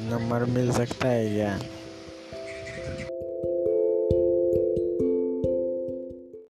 Number मिल सकता है क्या?